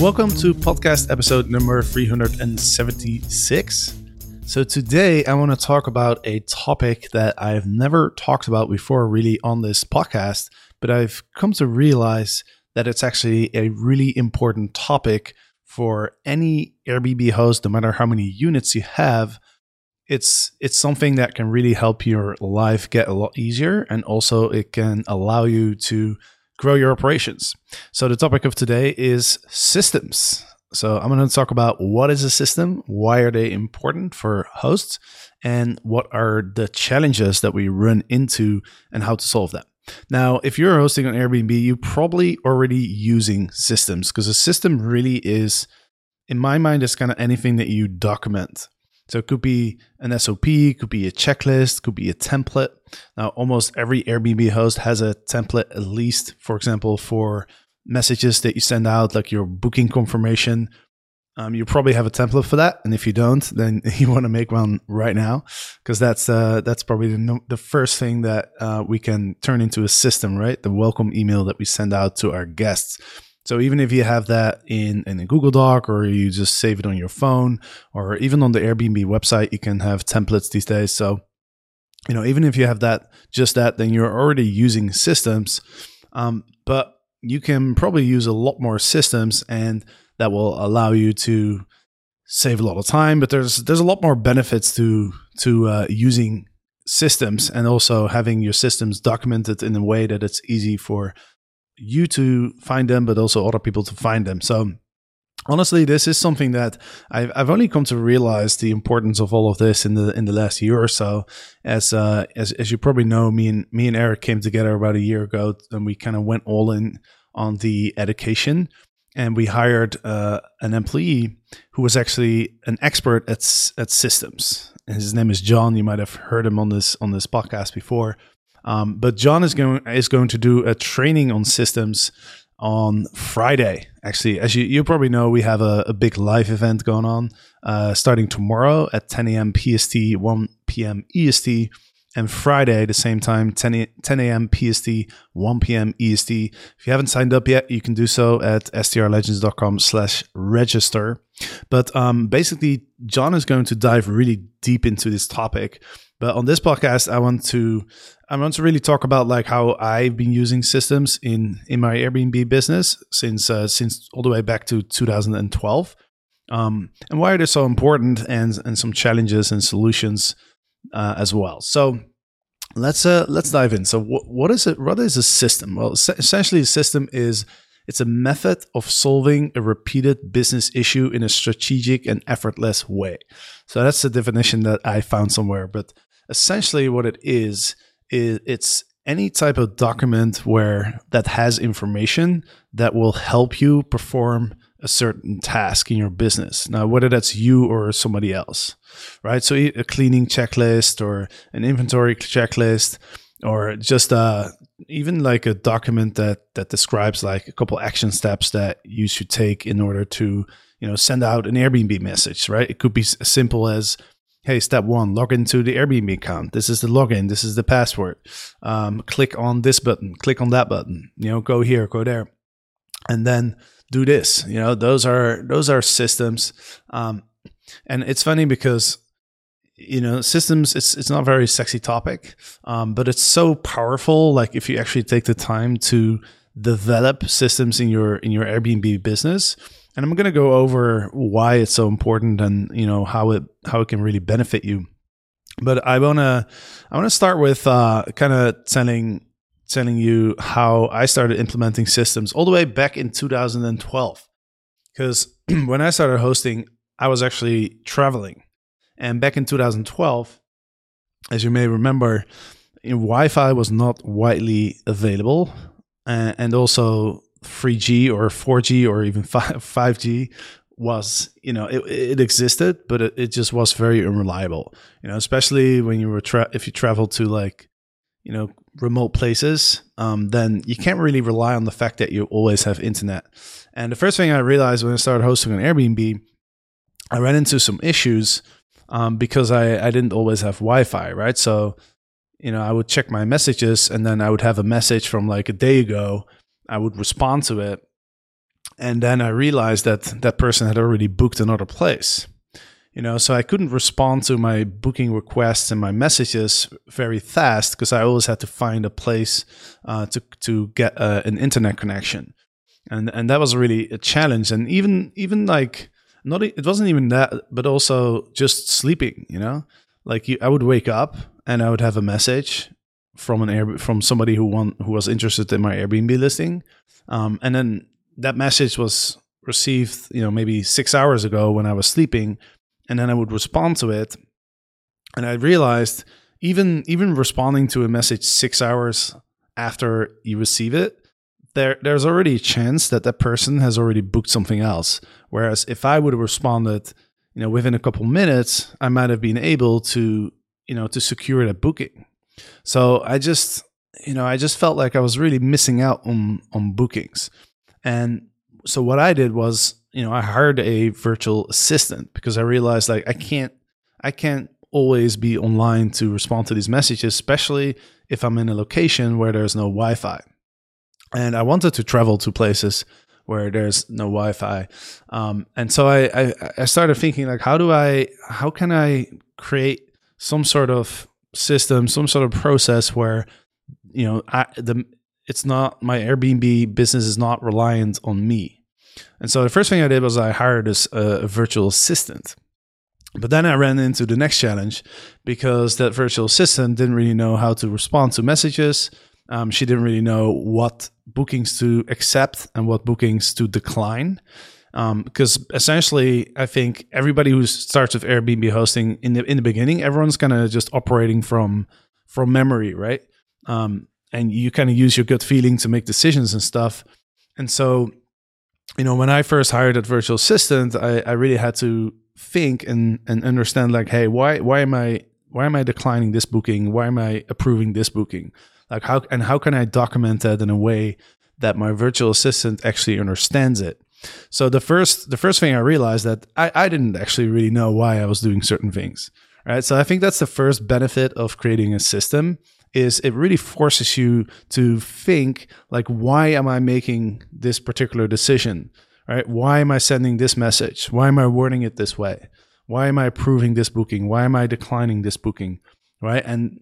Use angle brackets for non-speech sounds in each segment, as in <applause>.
Welcome to podcast episode number 376. So, today I want to talk about a topic that I've never talked about before, really, on this podcast, but I've come to realize that it's actually a really important topic for any Airbnb host, no matter how many units you have. It's it's something that can really help your life get a lot easier, and also it can allow you to grow your operations. So the topic of today is systems. So I'm going to talk about what is a system, why are they important for hosts, and what are the challenges that we run into and how to solve them. Now, if you're hosting on Airbnb, you're probably already using systems because a system really is, in my mind, is kind of anything that you document. So it could be an SOP, could be a checklist, could be a template. Now, almost every Airbnb host has a template, at least, for example, for messages that you send out, like your booking confirmation. Um, you probably have a template for that, and if you don't, <laughs> then you want to make one right now, because that's uh, that's probably the, no- the first thing that uh, we can turn into a system, right? The welcome email that we send out to our guests. So even if you have that in, in a Google Doc or you just save it on your phone or even on the Airbnb website, you can have templates these days. So, you know, even if you have that, just that, then you're already using systems. Um, but you can probably use a lot more systems and that will allow you to save a lot of time. But there's there's a lot more benefits to to uh, using systems and also having your systems documented in a way that it's easy for you to find them, but also other people to find them. So honestly, this is something that I've, I've only come to realize the importance of all of this in the in the last year or so. As uh, as as you probably know, me and me and Eric came together about a year ago, and we kind of went all in on the education. And we hired uh, an employee who was actually an expert at at systems. And his name is John. You might have heard him on this on this podcast before. Um, but John is going is going to do a training on systems on Friday. Actually, as you, you probably know, we have a, a big live event going on uh, starting tomorrow at 10 a.m. PST, 1 p.m. EST, and Friday at the same time, 10, 10 a.m. PST, 1 p.m. EST. If you haven't signed up yet, you can do so at strlegends.com slash register. But um, basically, John is going to dive really deep into this topic. But on this podcast, I want to I want to really talk about like how I've been using systems in in my Airbnb business since uh, since all the way back to 2012, um, and why they're so important, and and some challenges and solutions uh, as well. So let's uh, let's dive in. So wh- what is it? What is a system? Well, es- essentially, a system is it's a method of solving a repeated business issue in a strategic and effortless way. So that's the definition that I found somewhere. But essentially, what it is is it's any type of document where that has information that will help you perform a certain task in your business. Now, whether that's you or somebody else, right? So a cleaning checklist or an inventory checklist or just uh, even like a document that that describes like a couple action steps that you should take in order to you know send out an Airbnb message, right? It could be as simple as hey, step one, log into the Airbnb account. This is the login. This is the password. Um, click on this button. Click on that button. You know, go here, go there, and then do this. You know, those are those are systems. Um, and it's funny because you know systems it's it's not a very sexy topic um, but it's so powerful like if you actually take the time to develop systems in your in your airbnb business. And i'm going to go over why it's so important and you know how it how it can really benefit you. But I wanna I wanna start with uh, kind of telling telling you how I started implementing systems all the way back in 2012. Because <clears throat> when I started hosting, I was actually traveling, and back in 2012, as you may remember, Wi-Fi was not widely available, uh, and also 3G or 4G or even <laughs> 5G was you know it, it existed but it, it just was very unreliable. You know especially when you were if you travel to like you know remote places um, then you can't really rely on the fact that you always have internet. And the first thing i realized when i started hosting on airbnb i ran into some issues um, because I, I didn't always have wi-fi right? So you know i would check my messages and then i would have a message from like a day ago i would respond to it and then I realized that that person had already booked another place. You know, so I couldn't respond to my booking requests and my messages very fast because I always had to find a place uh, to to get uh, an internet connection, and and that was really a challenge. And even even like not it wasn't even that, but also just sleeping. You know, like you, I would wake up and I would have a message from an air from somebody who want who was interested in my Airbnb listing, um, and then that message was received, you know, maybe six hours ago when I was sleeping, and then I would respond to it, and I realized even even responding to a message six hours after you receive it, there there's already a chance that that person has already booked something else. Whereas if I would have responded, you know, within a couple minutes, I might have been able to, you know, to secure that booking. So I just, you know, I just felt like I was really missing out on on bookings. And so what I did was, you know, I hired a virtual assistant because I realized like I can't I can't always be online to respond to these messages, especially if I'm in a location where there's no Wi-Fi. And I wanted to travel to places where there's no Wi-Fi, um, and so I, I I started thinking like, how do I how can I create some sort of system, some sort of process where you know I, the it's not my Airbnb business is not reliant on me. And so the first thing I did was I hired a virtual assistant. But then I ran into the next challenge because that virtual assistant didn't really know how to respond to messages. Um, she didn't really know what bookings to accept and what bookings to decline. Um, because essentially, I think everybody who starts with Airbnb hosting in the in the beginning, everyone's kind of just operating from from memory, right? Um, and you kind of use your gut feeling to make decisions and stuff. And so, you know, when I first hired that virtual assistant, I, I really had to think and and understand like, hey, why why am I why am I declining this booking? Why am I approving this booking? Like how and how can I document that in a way that my virtual assistant actually understands it? So the first the first thing I realized that I, I didn't actually really know why I was doing certain things. Right. So I think that's the first benefit of creating a system is it really forces you to think like why am i making this particular decision right why am i sending this message why am i wording it this way why am i approving this booking why am i declining this booking right and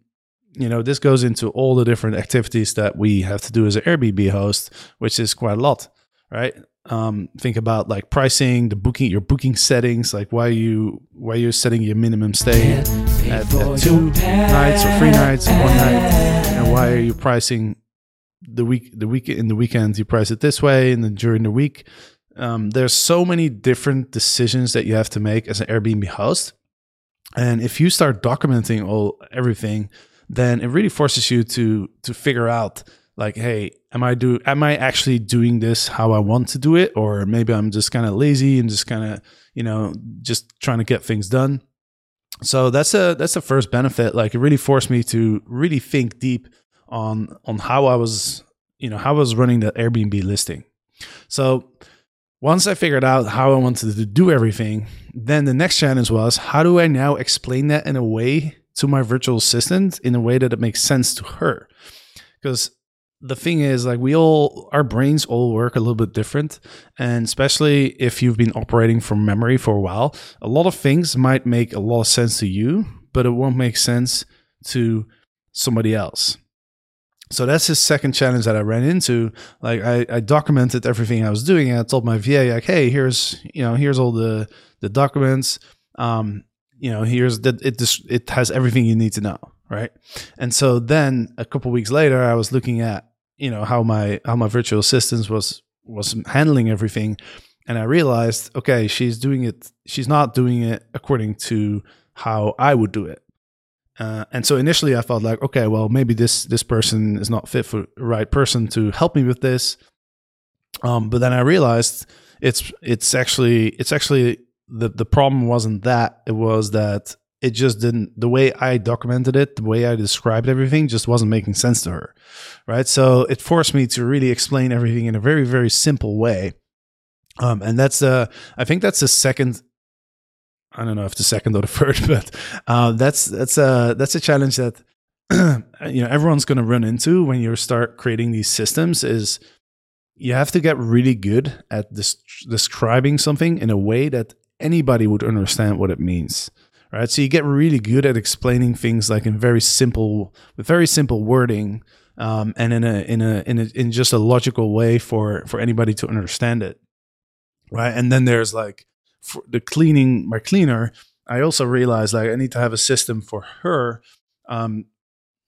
you know this goes into all the different activities that we have to do as an airbnb host which is quite a lot right um, think about like pricing, the booking, your booking settings, like why you why you're setting your minimum stay at, at two nights or three nights or one night, and why are you pricing the week the week in the weekends you price it this way, and then during the week. Um, there's so many different decisions that you have to make as an Airbnb host, and if you start documenting all everything, then it really forces you to to figure out like hey am i do am i actually doing this how i want to do it? Or maybe i'm just kind of lazy and just kind of you know just trying to get things done. So that's a that's the first benefit. Like it really forced me to really think deep on on how i was you know how i was running the airbnb listing. So once i figured out how i wanted to do everything then the next challenge was how do i now explain that in a way to my virtual assistant in a way that it makes sense to her. Because the thing is like we all our brains all work a little bit different. And especially if you've been operating from memory for a while a lot of things might make a lot of sense to you but it won't make sense to somebody else. So that's the second challenge that i ran into. Like I, I documented everything i was doing and i told my va like hey here's you know here's all the the documents. Um you know, here's that it just it has everything you need to know, right? And so then a couple weeks later, I was looking at you know how my how my virtual assistant was was handling everything, and I realized, okay, she's doing it. She's not doing it according to how I would do it. Uh, and so initially, I felt like, okay, well, maybe this this person is not fit for right person to help me with this. Um, but then I realized it's it's actually it's actually the the problem wasn't that it was that it just didn't the way I documented it, the way I described everything just wasn't making sense to her. Right. So it forced me to really explain everything in a very, very simple way. Um, and that's uh I think that's the second I don't know if the second or the <laughs> third, but uh, that's that's a that's a challenge that <clears throat> you know everyone's going to run into when you start creating these systems. Is you have to get really good at this, describing something in a way that anybody would understand what it means right? So you get really good at explaining things like in very simple with very simple wording um, and in a in a in a in just a logical way for for anybody to understand it right? And then there's like for the cleaning my cleaner i also realized like i need to have a system for her um,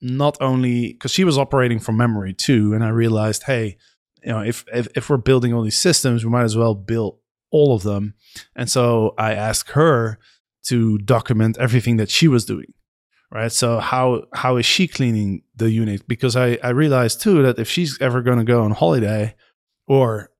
not only because she was operating from memory too and i realized hey you know if, if if we're building all these systems we might as well build all of them. And so I asked her to document everything that she was doing. Right. So how how is she cleaning the unit? Because I, I realized too that if she's ever gonna go on holiday or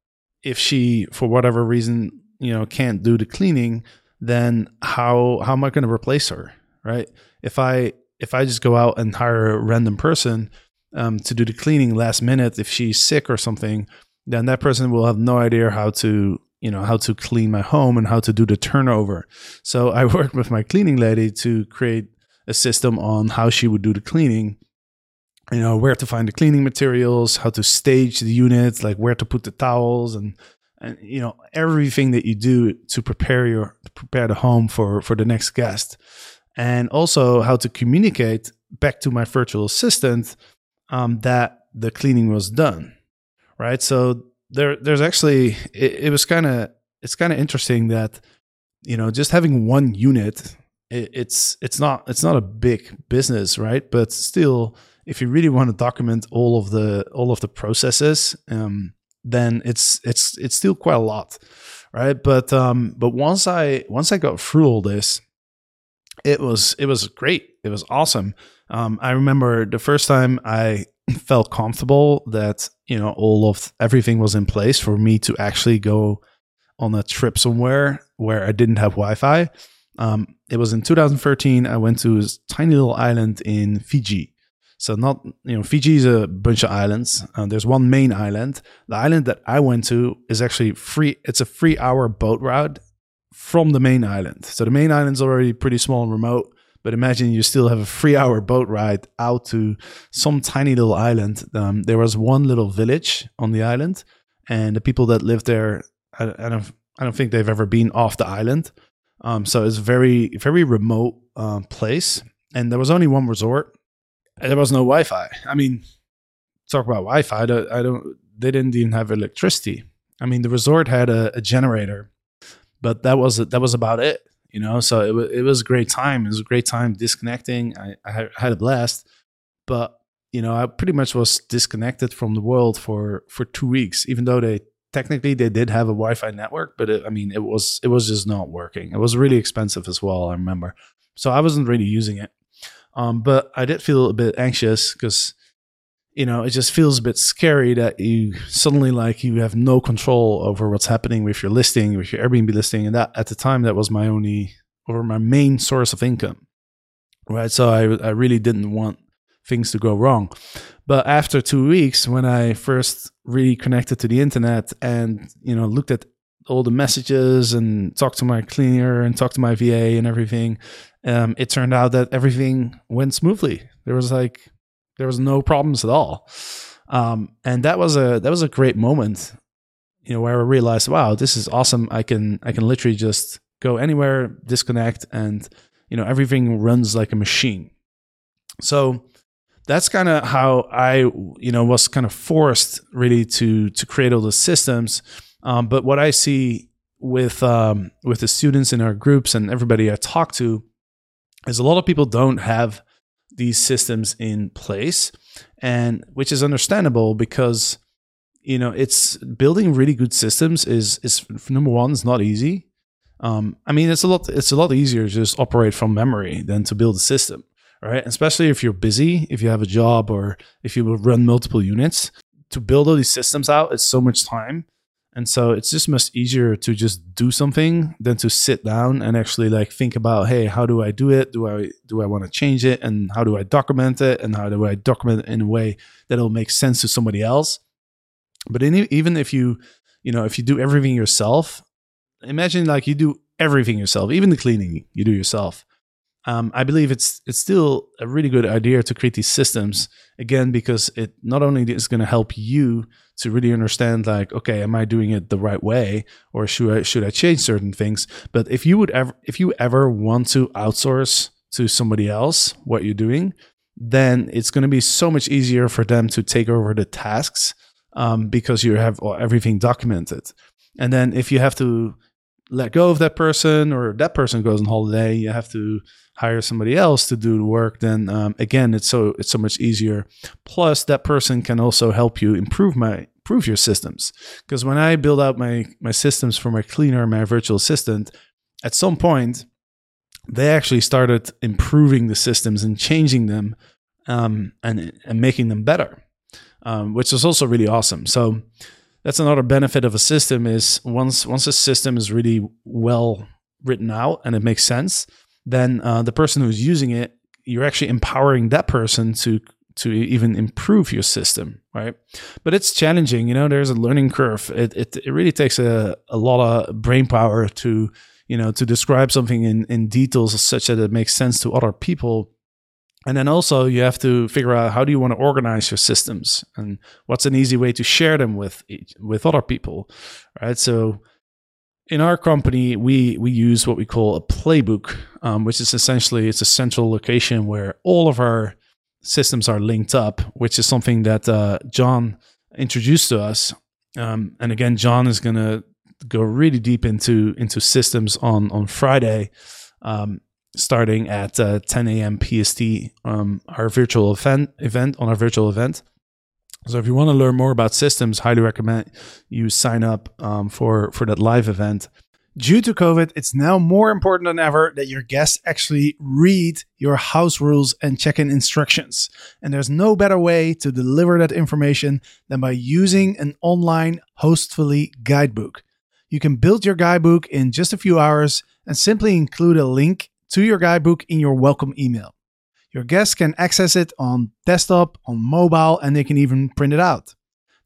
if she for whatever reason, you know, can't do the cleaning, then how how am I gonna replace her? Right. If I if I just go out and hire a random person um, to do the cleaning last minute if she's sick or something, then that person will have no idea how to you know how to clean my home and how to do the turnover. So <laughs> i worked with my cleaning lady to create a system on how she would do the cleaning you know where to find the cleaning materials how to stage the units like where to put the towels and and you know everything that you do to prepare your prepare the home for for the next guest. And also how to communicate back to my virtual assistant um, that the cleaning was done right? So there there's actually it, it was kind of it's kind of interesting that you know just having one unit it, it's it's not it's not a big business right? But still if you really want to document all of the all of the processes um, then it's it's it's still quite a lot right? But um but once i once i got through all this it was it was great. It was awesome. Um i remember the first time i felt comfortable that you know all of everything was in place for me to actually go on a trip somewhere where I didn't have Wi-Fi. Um, it was in 2013. I went to this tiny little island in Fiji. So not you know Fiji is a bunch of islands. Uh, there's one main island. The island that I went to is actually free. It's a three hour boat ride from the main island. So the main island's already pretty small and remote. But imagine you still have a three hour boat ride out to some tiny little island. Um, there was one little village on the island, and the people that lived there, I, I don't, I don't think they've ever been off the island. Um, so it's a very, very remote um, place, and there was only one resort. There was no Wi-Fi. I mean, talk about Wi-Fi. I don't, I don't. They didn't even have electricity. I mean, the resort had a, a generator, but that was that was about it you know? So it, w- it was a great time. It was a great time disconnecting. I, I had a blast. But you know i pretty much was disconnected from the world for for two weeks even though they technically they did have a wi-fi network but it, i mean it was it was just not working. It was really expensive as well i remember. So i wasn't really using it. Um, but i did feel a bit anxious because you know, it just feels a bit scary that you suddenly like you have no control over what's happening with your listing, with your Airbnb listing. And that at the time, that was my only or my main source of income. Right. So I, I really didn't want things to go wrong. But after two weeks, when I first really connected to the internet and, you know, looked at all the messages and talked to my cleaner and talked to my VA and everything, um, it turned out that everything went smoothly. There was like there was no problems at all. Um, and that was a that was a great moment, you know, where I realized, wow, this is awesome. I can I can literally just go anywhere, disconnect, and you know everything runs like a machine. So that's kind of how I you know was kind of forced really to to create all the systems. Um, but what I see with um, with the students in our groups and everybody I talk to is a lot of people don't have these systems in place and which is understandable because you know it's building really good systems is is number one is not easy. Um, i mean it's a lot it's a lot easier to just operate from memory than to build a system right? Especially if you're busy if you have a job or if you run multiple units. To build all these systems out it's so much time and so it's just much easier to just do something than to sit down and actually like think about, hey, how do I do it? Do I do I want to change it? And how do I document it? And how do I document it in a way that'll make sense to somebody else? But in, even if you, you know, if you do everything yourself, imagine like you do everything yourself, even the cleaning you do yourself um, I believe it's it's still a really good idea to create these systems again because it not only is going to help you to really understand like okay am I doing it the right way or should I should I change certain things? But if you would ever if you ever want to outsource to somebody else what you're doing then it's going to be so much easier for them to take over the tasks um, because you have everything documented. And then if you have to let go of that person or that person goes on holiday you have to hire somebody else to do the work then um, again it's so it's so much easier. Plus that person can also help you improve my improve your systems. Because when i build out my my systems for my cleaner my virtual assistant at some point they actually started improving the systems and changing them um, and and making them better um, which is also really awesome. So that's another benefit of a system is once once a system is really well written out and it makes sense then uh, the person who's using it you're actually empowering that person to to even improve your system right? But it's challenging you know there's a learning curve. It it, it really takes a, a lot of brain power to you know to describe something in in details such that it makes sense to other people. And then also you have to figure out how do you want to organize your systems and what's an easy way to share them with with other people, right? So in our company, we we use what we call a playbook, um, which is essentially it's a central location where all of our systems are linked up, which is something that uh, John introduced to us. Um, and again, John is going to go really deep into into systems on on Friday. Um, starting at uh, 10 a.m. PST, um, our virtual event event on our virtual event. So if you want to learn more about systems, highly recommend you sign up um, for for that live event. Due to COVID, it's now more important than ever that your guests actually read your house rules and check in instructions. And there's no better way to deliver that information than by using an online Hostfully guidebook. You can build your guidebook in just a few hours and simply include a link to your guidebook in your welcome email. Your guests can access it on desktop, on mobile, and they can even print it out.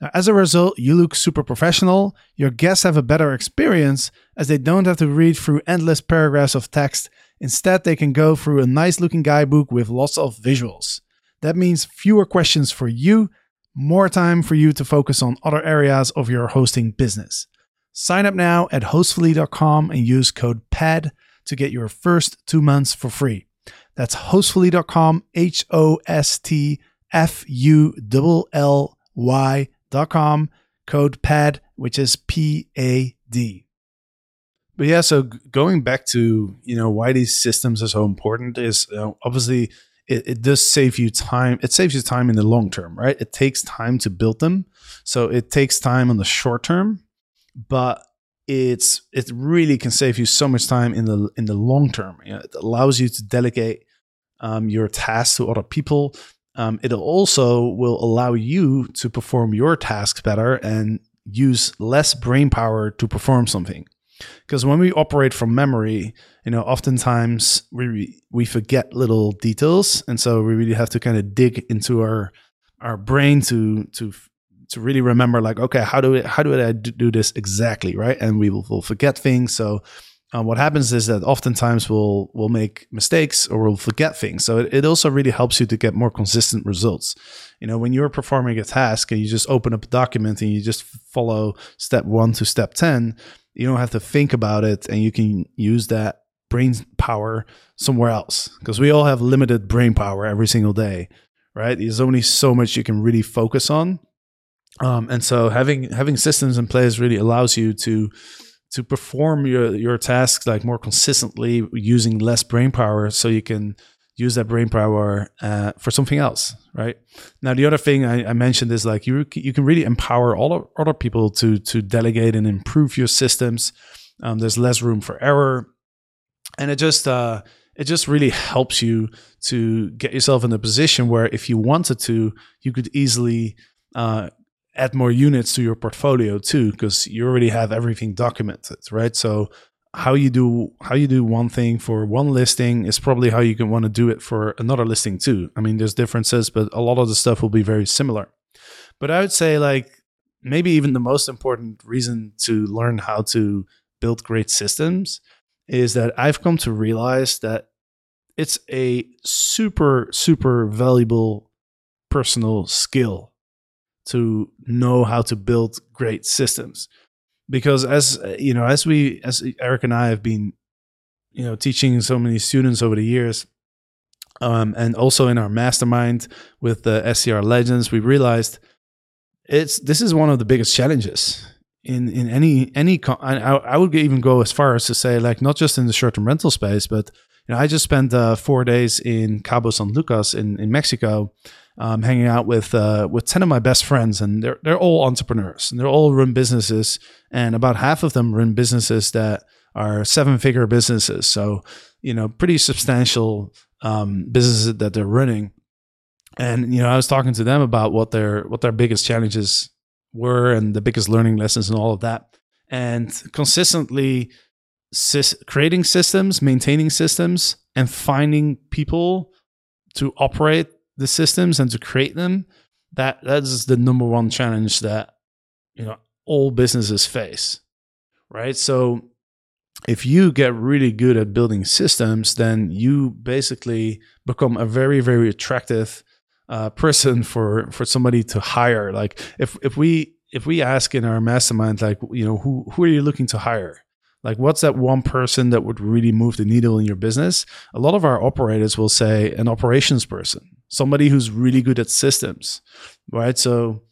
Now, as a result, you look super professional. Your guests have a better experience as they don't have to read through endless paragraphs of text. Instead, they can go through a nice looking guidebook with lots of visuals. That means fewer questions for you, more time for you to focus on other areas of your hosting business. Sign up now at hostfully.com and use code PAD to get your first two months for free. That's hostfully.com, H O S T F U L L Y.com, code PAD, which is P A D. But yeah, so going back to, you know, why these systems are so important is obviously it, it does save you time. It saves you time in the long term, right? It takes time to build them. So it takes time on the short term, but it's it really can save you so much time in the in the long term. You know, it allows you to delegate um, your tasks to other people. Um, it also will allow you to perform your tasks better and use less brain power to perform something. Because when we operate from memory, you know, oftentimes we we forget little details, and so we really have to kind of dig into our our brain to to to really remember like okay how do it how do I do this exactly right? And we will, will forget things. So uh, what happens is that oftentimes we'll we'll make mistakes or we'll forget things. So it, it also really helps you to get more consistent results. You know when you're performing a task and you just open up a document and you just follow step 1 to step 10 you don't have to think about it and you can use that brain power somewhere else. Because we all have limited brain power every single day right? There's only so much you can really focus on um, and so having having systems in place really allows you to to perform your your tasks like more consistently using less brain power so you can use that brain power uh, for something else right? Now the other thing I, I, mentioned is like you you can really empower all other people to to delegate and improve your systems. Um, there's less room for error. And it just uh, it just really helps you to get yourself in a position where if you wanted to you could easily uh, add more units to your portfolio too because you already have everything documented right? So how you do how you do one thing for one listing is probably how you can want to do it for another listing too. I mean there's differences but a lot of the stuff will be very similar. But i would say like maybe even the most important reason to learn how to build great systems is that i've come to realize that it's a super super valuable personal skill to know how to build great systems. Because as you know as we as eric and i have been you know teaching so many students over the years um, and also in our mastermind with the str legends we realized it's this is one of the biggest challenges in in any any I, I would even go as far as to say like not just in the short-term rental space but you know i just spent uh, four days in cabo san lucas in in mexico um, hanging out with uh, with ten of my best friends, and they're they're all entrepreneurs and they're all run businesses, and about half of them run businesses that are seven figure businesses. So you know, pretty substantial um, businesses that they're running. And you know, I was talking to them about what their what their biggest challenges were and the biggest learning lessons and all of that. And consistently creating systems, maintaining systems, and finding people to operate the systems and to create them, that that is the number one challenge that you know all businesses face. Right? So if you get really good at building systems, then you basically become a very, very attractive uh, person for for somebody to hire. Like if if we if we ask in our mastermind, like you know, who who are you looking to hire? Like, what's that one person that would really move the needle in your business? A lot of our operators will say an operations person, somebody who's really good at systems, right? So,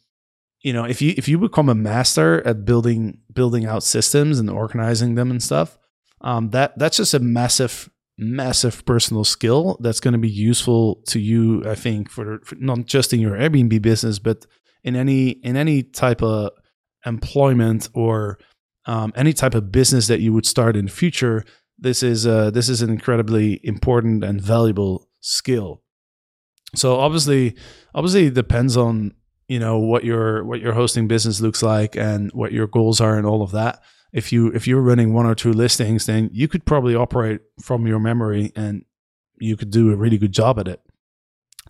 you know, if you if you become a master at building building out systems and organizing them and stuff, um, that that's just a massive massive personal skill that's going to be useful to you. I think for, for not just in your Airbnb business, but in any in any type of employment or um, any type of business that you would start in the future, this is uh, this is an incredibly important and valuable skill. So obviously, obviously, it depends on you know what your what your hosting business looks like and what your goals are and all of that. If you if you're running one or two listings, then you could probably operate from your memory and you could do a really good job at it,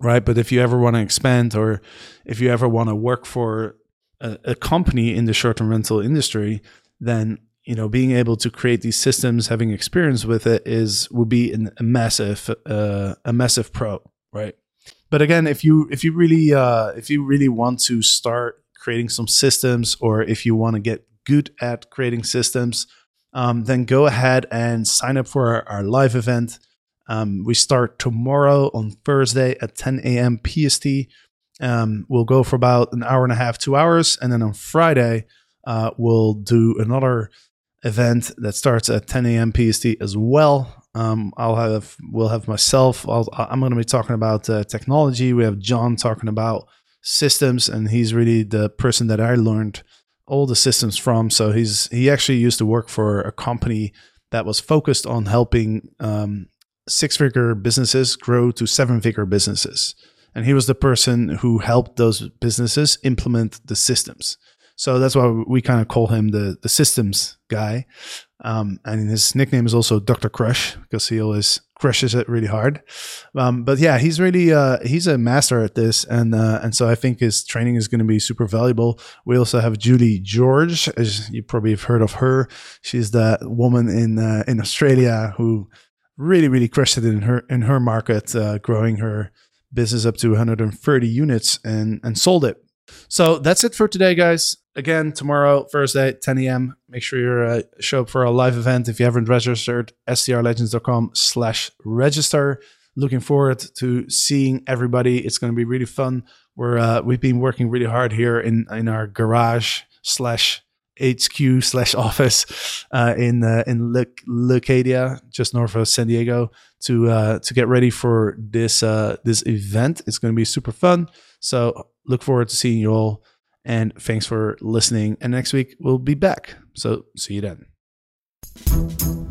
right? But if you ever want to expand or if you ever want to work for a, a company in the short-term rental industry, then you know being able to create these systems having experience with it is would be an, a massive uh, a massive pro right? But again if you if you really uh, if you really want to start creating some systems or if you want to get good at creating systems um, then go ahead and sign up for our, our live event. Um, we start tomorrow on thursday at 10 a.m pst um, we'll go for about an hour and a half two hours and then on friday uh, we'll do another event that starts at 10 a.m. PST as well. Um, I'll have we'll have myself. i am going to be talking about uh, technology. We have John talking about systems, and he's really the person that I learned all the systems from. So he's he actually used to work for a company that was focused on helping um, six figure businesses grow to seven figure businesses. And he was the person who helped those businesses implement the systems. So that's why we kind of call him the the systems guy. Um, and his nickname is also Doctor Crush because he always crushes it really hard. Um, but yeah, he's really uh, he's a master at this, and uh, and so I think his training is going to be super valuable. We also have Julie George, as you probably have heard of her. She's that woman in uh, in Australia who really really crushed it in her in her market, uh, growing her business up to 130 units and and sold it. So that's it for today, guys again tomorrow, Thursday, 10 a.m. Make sure you uh, show up for a live event. If you haven't registered, strlegends.com slash register. Looking forward to seeing everybody. It's going to be really fun. We're, uh, we've been working really hard here in, in our garage slash HQ slash <laughs> office uh, in uh, in Leucadia, just north of San Diego, to uh, to get ready for this uh, this event. It's going to be super fun. So look forward to seeing you all and thanks for listening. And next week we'll be back. So see you then.